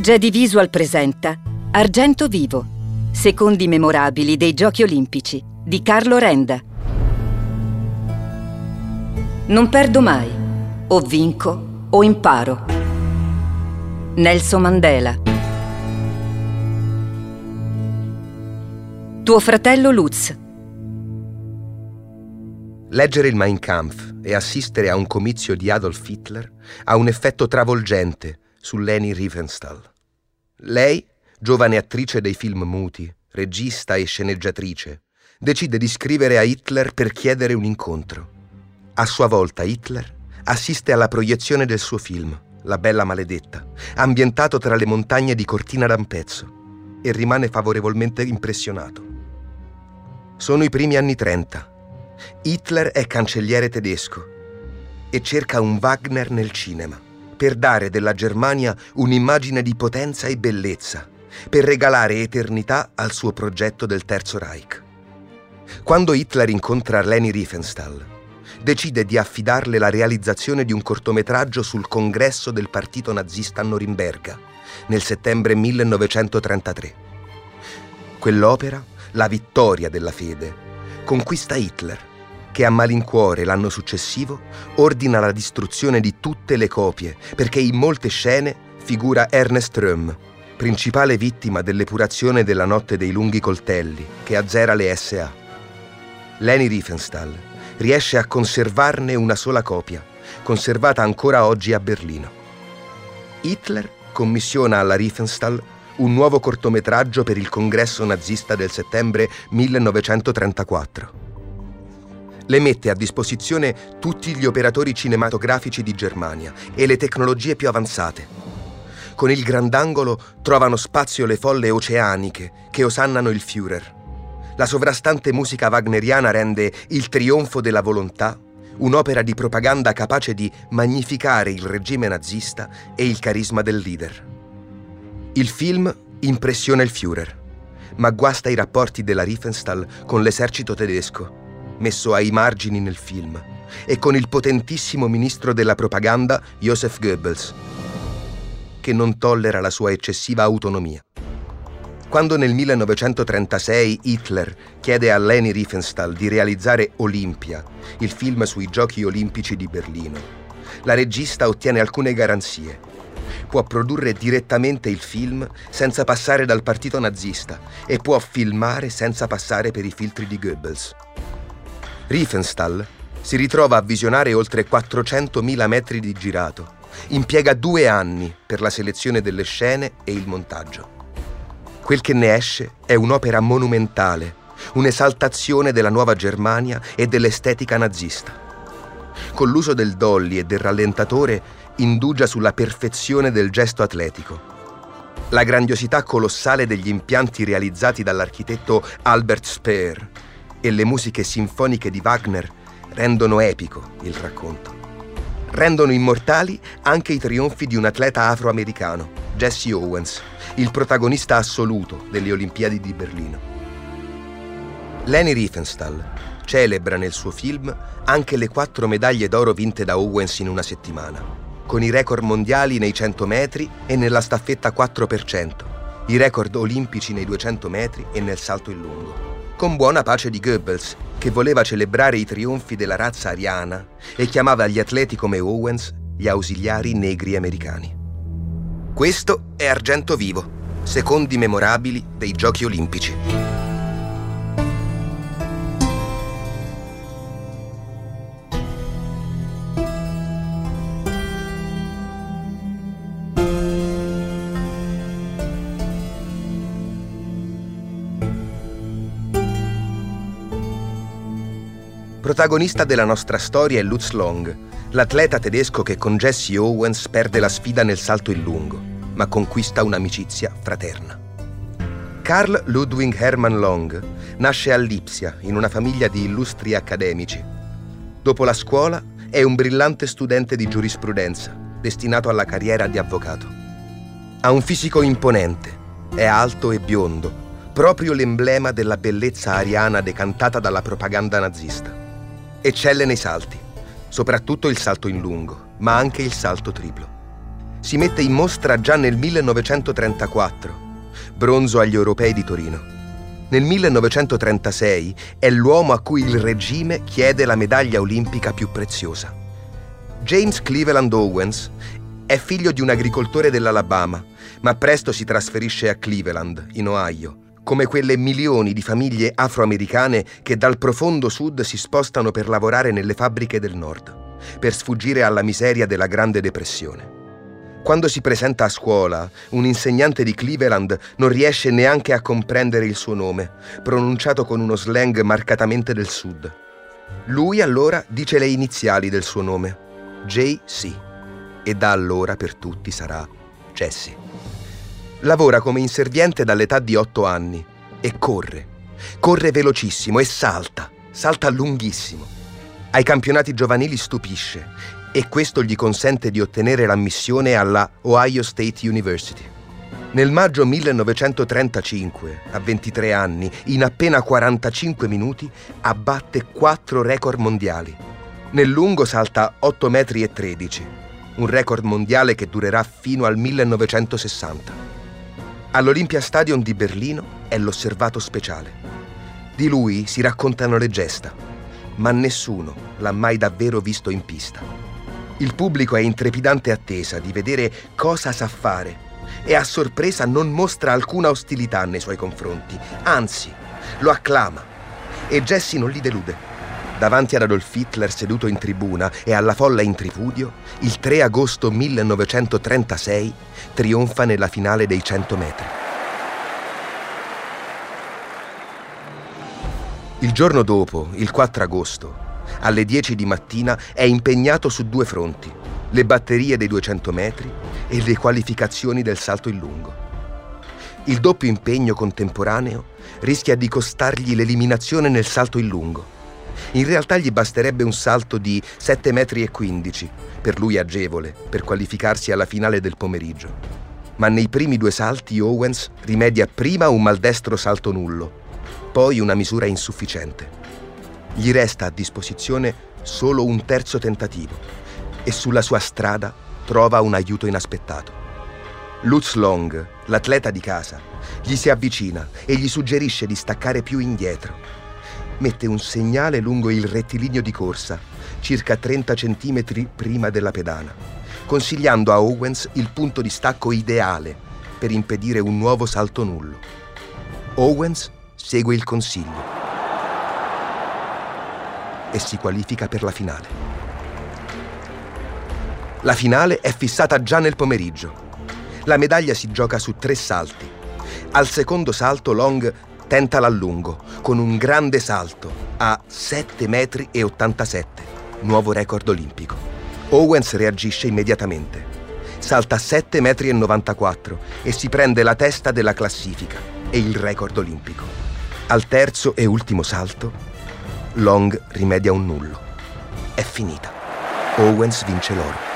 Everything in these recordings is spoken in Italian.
Jedi Visual presenta Argento Vivo, secondi memorabili dei Giochi Olimpici di Carlo Renda. Non perdo mai, o vinco o imparo. Nelson Mandela. Tuo fratello Lutz. Leggere il Mein Kampf e assistere a un comizio di Adolf Hitler ha un effetto travolgente su Leni Riefenstahl. Lei, giovane attrice dei film muti, regista e sceneggiatrice, decide di scrivere a Hitler per chiedere un incontro. A sua volta Hitler assiste alla proiezione del suo film, La Bella Maledetta, ambientato tra le montagne di Cortina d'Ampezzo, e rimane favorevolmente impressionato. Sono i primi anni 30. Hitler è cancelliere tedesco e cerca un Wagner nel cinema per dare della Germania un'immagine di potenza e bellezza, per regalare eternità al suo progetto del Terzo Reich. Quando Hitler incontra Leni Riefenstahl, decide di affidarle la realizzazione di un cortometraggio sul congresso del partito nazista a Norimberga, nel settembre 1933. Quell'opera, La vittoria della fede, conquista Hitler che a malincuore l'anno successivo ordina la distruzione di tutte le copie perché in molte scene figura Ernest Röhm, principale vittima dell'epurazione della notte dei lunghi coltelli che azzera le SA. Leni Riefenstahl riesce a conservarne una sola copia, conservata ancora oggi a Berlino. Hitler commissiona alla Riefenstahl un nuovo cortometraggio per il congresso nazista del settembre 1934 le mette a disposizione tutti gli operatori cinematografici di Germania e le tecnologie più avanzate. Con il grandangolo trovano spazio le folle oceaniche che osannano il Führer. La sovrastante musica wagneriana rende Il trionfo della volontà un'opera di propaganda capace di magnificare il regime nazista e il carisma del leader. Il film impressiona il Führer, ma guasta i rapporti della Riefenstahl con l'esercito tedesco messo ai margini nel film, e con il potentissimo ministro della propaganda Joseph Goebbels, che non tollera la sua eccessiva autonomia. Quando nel 1936 Hitler chiede a Leni Riefenstahl di realizzare Olimpia, il film sui Giochi olimpici di Berlino, la regista ottiene alcune garanzie. Può produrre direttamente il film senza passare dal partito nazista e può filmare senza passare per i filtri di Goebbels. Riefenstahl si ritrova a visionare oltre 400.000 metri di girato. Impiega due anni per la selezione delle scene e il montaggio. Quel che ne esce è un'opera monumentale, un'esaltazione della nuova Germania e dell'estetica nazista. Con l'uso del dolly e del rallentatore indugia sulla perfezione del gesto atletico. La grandiosità colossale degli impianti realizzati dall'architetto Albert Speer e le musiche sinfoniche di Wagner rendono epico il racconto. Rendono immortali anche i trionfi di un atleta afroamericano, Jesse Owens, il protagonista assoluto delle Olimpiadi di Berlino. Leni Riefenstahl celebra nel suo film anche le quattro medaglie d'oro vinte da Owens in una settimana, con i record mondiali nei 100 metri e nella staffetta 4%, i record olimpici nei 200 metri e nel salto in lungo con buona pace di Goebbels, che voleva celebrare i trionfi della razza ariana e chiamava gli atleti come Owens gli ausiliari negri americani. Questo è Argento Vivo, secondi memorabili dei Giochi Olimpici. Protagonista della nostra storia è Lutz Long, l'atleta tedesco che con Jesse Owens perde la sfida nel salto in lungo, ma conquista un'amicizia fraterna. Carl Ludwig Hermann Long nasce a Lipsia in una famiglia di illustri accademici. Dopo la scuola è un brillante studente di giurisprudenza, destinato alla carriera di avvocato. Ha un fisico imponente, è alto e biondo, proprio l'emblema della bellezza ariana decantata dalla propaganda nazista. Eccelle nei salti, soprattutto il salto in lungo, ma anche il salto triplo. Si mette in mostra già nel 1934 bronzo agli europei di Torino. Nel 1936 è l'uomo a cui il regime chiede la medaglia olimpica più preziosa. James Cleveland Owens è figlio di un agricoltore dell'Alabama, ma presto si trasferisce a Cleveland, in Ohio, come quelle milioni di famiglie afroamericane che dal profondo sud si spostano per lavorare nelle fabbriche del nord, per sfuggire alla miseria della Grande Depressione. Quando si presenta a scuola, un insegnante di Cleveland non riesce neanche a comprendere il suo nome, pronunciato con uno slang marcatamente del sud. Lui allora dice le iniziali del suo nome, JC, e da allora per tutti sarà Jesse. Lavora come inserviente dall'età di otto anni e corre. Corre velocissimo e salta, salta lunghissimo. Ai campionati giovanili stupisce e questo gli consente di ottenere l'ammissione alla Ohio State University. Nel maggio 1935, a 23 anni, in appena 45 minuti, abbatte quattro record mondiali. Nel lungo salta 8 metri 13, un record mondiale che durerà fino al 1960. All'Olympia Stadium di Berlino è l'osservato speciale. Di lui si raccontano le gesta, ma nessuno l'ha mai davvero visto in pista. Il pubblico è in trepidante attesa di vedere cosa sa fare e a sorpresa non mostra alcuna ostilità nei suoi confronti, anzi lo acclama e Jesse non li delude. Davanti ad Adolf Hitler seduto in tribuna e alla folla in tripudio, il 3 agosto 1936 trionfa nella finale dei 100 metri. Il giorno dopo, il 4 agosto, alle 10 di mattina è impegnato su due fronti, le batterie dei 200 metri e le qualificazioni del salto in lungo. Il doppio impegno contemporaneo rischia di costargli l'eliminazione nel salto in lungo. In realtà gli basterebbe un salto di 7 metri 15, per lui agevole, per qualificarsi alla finale del pomeriggio. Ma nei primi due salti Owens rimedia prima un maldestro salto nullo, poi una misura insufficiente. Gli resta a disposizione solo un terzo tentativo e sulla sua strada trova un aiuto inaspettato. Lutz Long, l'atleta di casa, gli si avvicina e gli suggerisce di staccare più indietro. Mette un segnale lungo il rettilineo di corsa, circa 30 cm prima della pedana, consigliando a Owens il punto di stacco ideale per impedire un nuovo salto nullo. Owens segue il consiglio e si qualifica per la finale. La finale è fissata già nel pomeriggio. La medaglia si gioca su tre salti. Al secondo salto Long tenta l'allungo con un grande salto a 7 metri e 87, nuovo record olimpico. Owens reagisce immediatamente. Salta 7 metri e 94 e si prende la testa della classifica e il record olimpico. Al terzo e ultimo salto Long rimedia un nullo. È finita. Owens vince l'oro.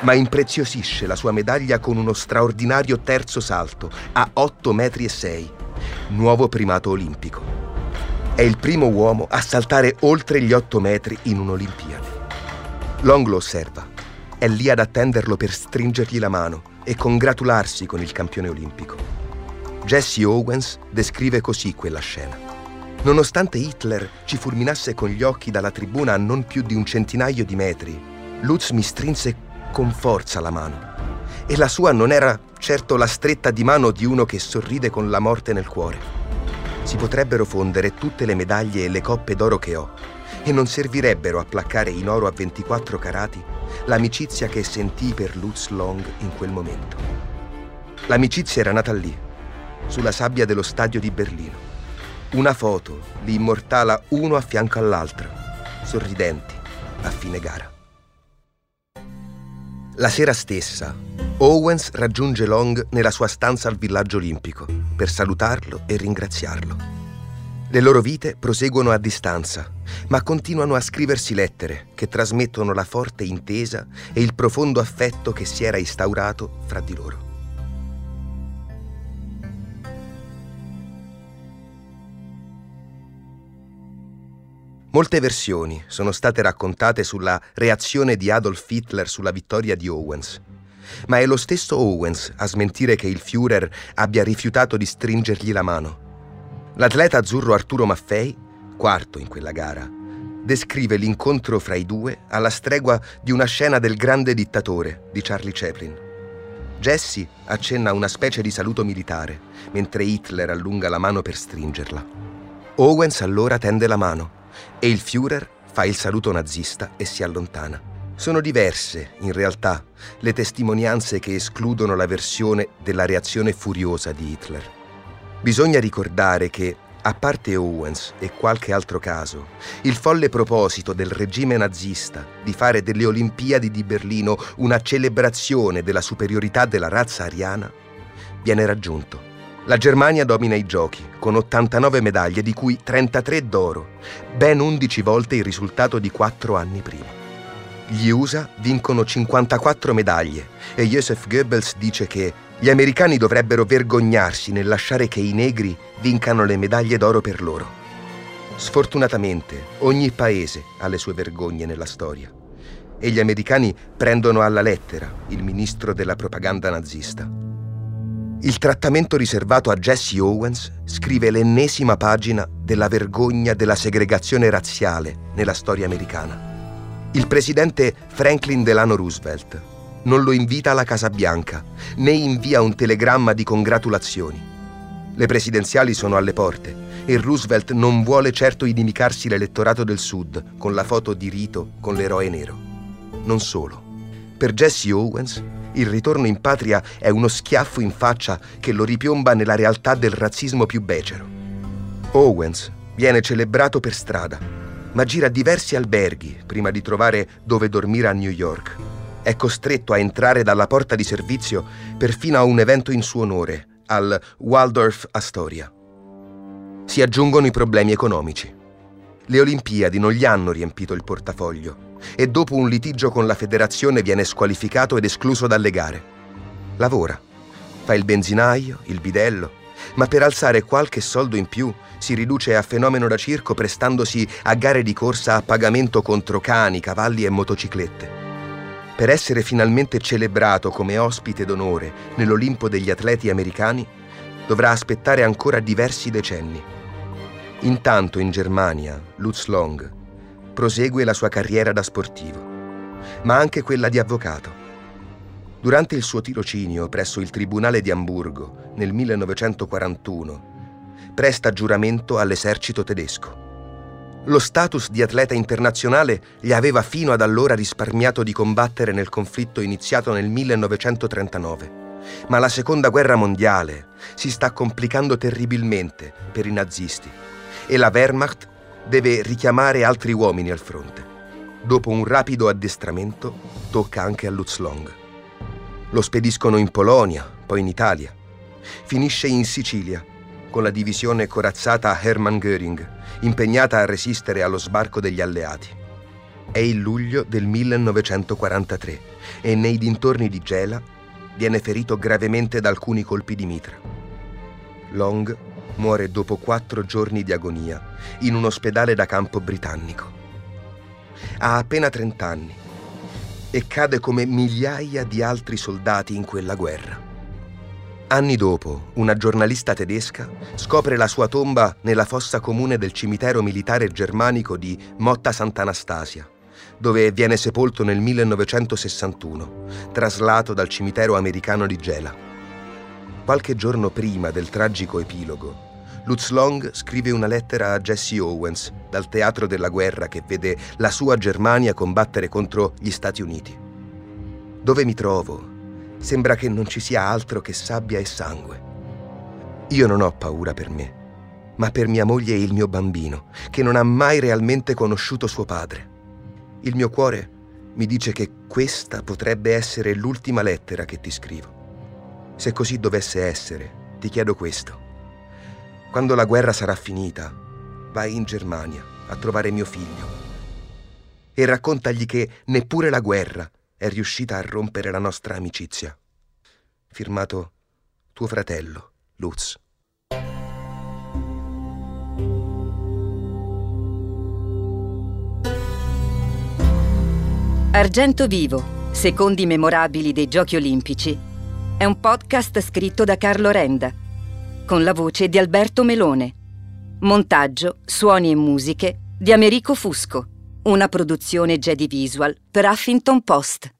Ma impreziosisce la sua medaglia con uno straordinario terzo salto a 8 metri 6, nuovo primato olimpico. È il primo uomo a saltare oltre gli 8 metri in un'Olimpiade. Long lo osserva. È lì ad attenderlo per stringergli la mano e congratularsi con il campione olimpico. Jesse Owens descrive così quella scena. Nonostante Hitler ci fulminasse con gli occhi dalla tribuna a non più di un centinaio di metri, Lutz mi strinse con forza la mano. E la sua non era certo la stretta di mano di uno che sorride con la morte nel cuore. Si potrebbero fondere tutte le medaglie e le coppe d'oro che ho, e non servirebbero a placcare in oro a 24 carati l'amicizia che sentii per Lutz Long in quel momento. L'amicizia era nata lì, sulla sabbia dello stadio di Berlino una foto li immortala uno a fianco all'altro, sorridenti, a fine gara. La sera stessa, Owens raggiunge Long nella sua stanza al villaggio olimpico per salutarlo e ringraziarlo. Le loro vite proseguono a distanza, ma continuano a scriversi lettere che trasmettono la forte intesa e il profondo affetto che si era instaurato fra di loro. Molte versioni sono state raccontate sulla reazione di Adolf Hitler sulla vittoria di Owens. Ma è lo stesso Owens a smentire che il Führer abbia rifiutato di stringergli la mano. L'atleta azzurro Arturo Maffei, quarto in quella gara, descrive l'incontro fra i due alla stregua di una scena del grande dittatore di Charlie Chaplin. Jesse accenna una specie di saluto militare, mentre Hitler allunga la mano per stringerla. Owens allora tende la mano e il Führer fa il saluto nazista e si allontana. Sono diverse, in realtà, le testimonianze che escludono la versione della reazione furiosa di Hitler. Bisogna ricordare che, a parte Owens e qualche altro caso, il folle proposito del regime nazista di fare delle Olimpiadi di Berlino una celebrazione della superiorità della razza ariana viene raggiunto. La Germania domina i giochi, con 89 medaglie, di cui 33 d'oro, ben 11 volte il risultato di quattro anni prima. Gli USA vincono 54 medaglie e Joseph Goebbels dice che gli americani dovrebbero vergognarsi nel lasciare che i negri vincano le medaglie d'oro per loro. Sfortunatamente, ogni paese ha le sue vergogne nella storia e gli americani prendono alla lettera il ministro della propaganda nazista. Il trattamento riservato a Jesse Owens scrive l'ennesima pagina della vergogna della segregazione razziale nella storia americana. Il presidente Franklin Delano Roosevelt non lo invita alla Casa Bianca né invia un telegramma di congratulazioni. Le presidenziali sono alle porte e Roosevelt non vuole certo inimicarsi l'elettorato del Sud con la foto di rito con l'eroe nero. Non solo. Per Jesse Owens il ritorno in patria è uno schiaffo in faccia che lo ripiomba nella realtà del razzismo più becero. Owens viene celebrato per strada, ma gira diversi alberghi prima di trovare dove dormire a New York. È costretto a entrare dalla porta di servizio perfino a un evento in suo onore, al Waldorf Astoria. Si aggiungono i problemi economici. Le Olimpiadi non gli hanno riempito il portafoglio e dopo un litigio con la federazione viene squalificato ed escluso dalle gare. Lavora, fa il benzinaio, il bidello, ma per alzare qualche soldo in più si riduce a fenomeno da circo prestandosi a gare di corsa a pagamento contro cani, cavalli e motociclette. Per essere finalmente celebrato come ospite d'onore nell'Olimpo degli atleti americani, dovrà aspettare ancora diversi decenni. Intanto in Germania, Lutz Long prosegue la sua carriera da sportivo, ma anche quella di avvocato. Durante il suo tirocinio presso il Tribunale di Amburgo nel 1941, presta giuramento all'esercito tedesco. Lo status di atleta internazionale gli aveva fino ad allora risparmiato di combattere nel conflitto iniziato nel 1939, ma la seconda guerra mondiale si sta complicando terribilmente per i nazisti e la Wehrmacht deve richiamare altri uomini al fronte. Dopo un rapido addestramento, tocca anche a Lutz Long. Lo spediscono in Polonia, poi in Italia. Finisce in Sicilia, con la divisione corazzata Hermann Göring, impegnata a resistere allo sbarco degli alleati. È il luglio del 1943 e nei dintorni di Gela viene ferito gravemente da alcuni colpi di mitra. Long muore dopo quattro giorni di agonia in un ospedale da campo britannico. Ha appena 30 anni e cade come migliaia di altri soldati in quella guerra. Anni dopo, una giornalista tedesca scopre la sua tomba nella fossa comune del cimitero militare germanico di Motta Sant'Anastasia, dove viene sepolto nel 1961, traslato dal cimitero americano di Gela. Qualche giorno prima del tragico epilogo, Lutz Long scrive una lettera a Jesse Owens dal teatro della guerra che vede la sua Germania combattere contro gli Stati Uniti. Dove mi trovo? Sembra che non ci sia altro che sabbia e sangue. Io non ho paura per me, ma per mia moglie e il mio bambino, che non ha mai realmente conosciuto suo padre. Il mio cuore mi dice che questa potrebbe essere l'ultima lettera che ti scrivo. Se così dovesse essere, ti chiedo questo. Quando la guerra sarà finita, vai in Germania a trovare mio figlio e raccontagli che neppure la guerra è riuscita a rompere la nostra amicizia. Firmato tuo fratello, Lutz. Argento Vivo, secondi memorabili dei Giochi Olimpici, è un podcast scritto da Carlo Renda, con la voce di Alberto Melone. Montaggio, suoni e musiche di Americo Fusco, una produzione Jedi Visual per Huffington Post.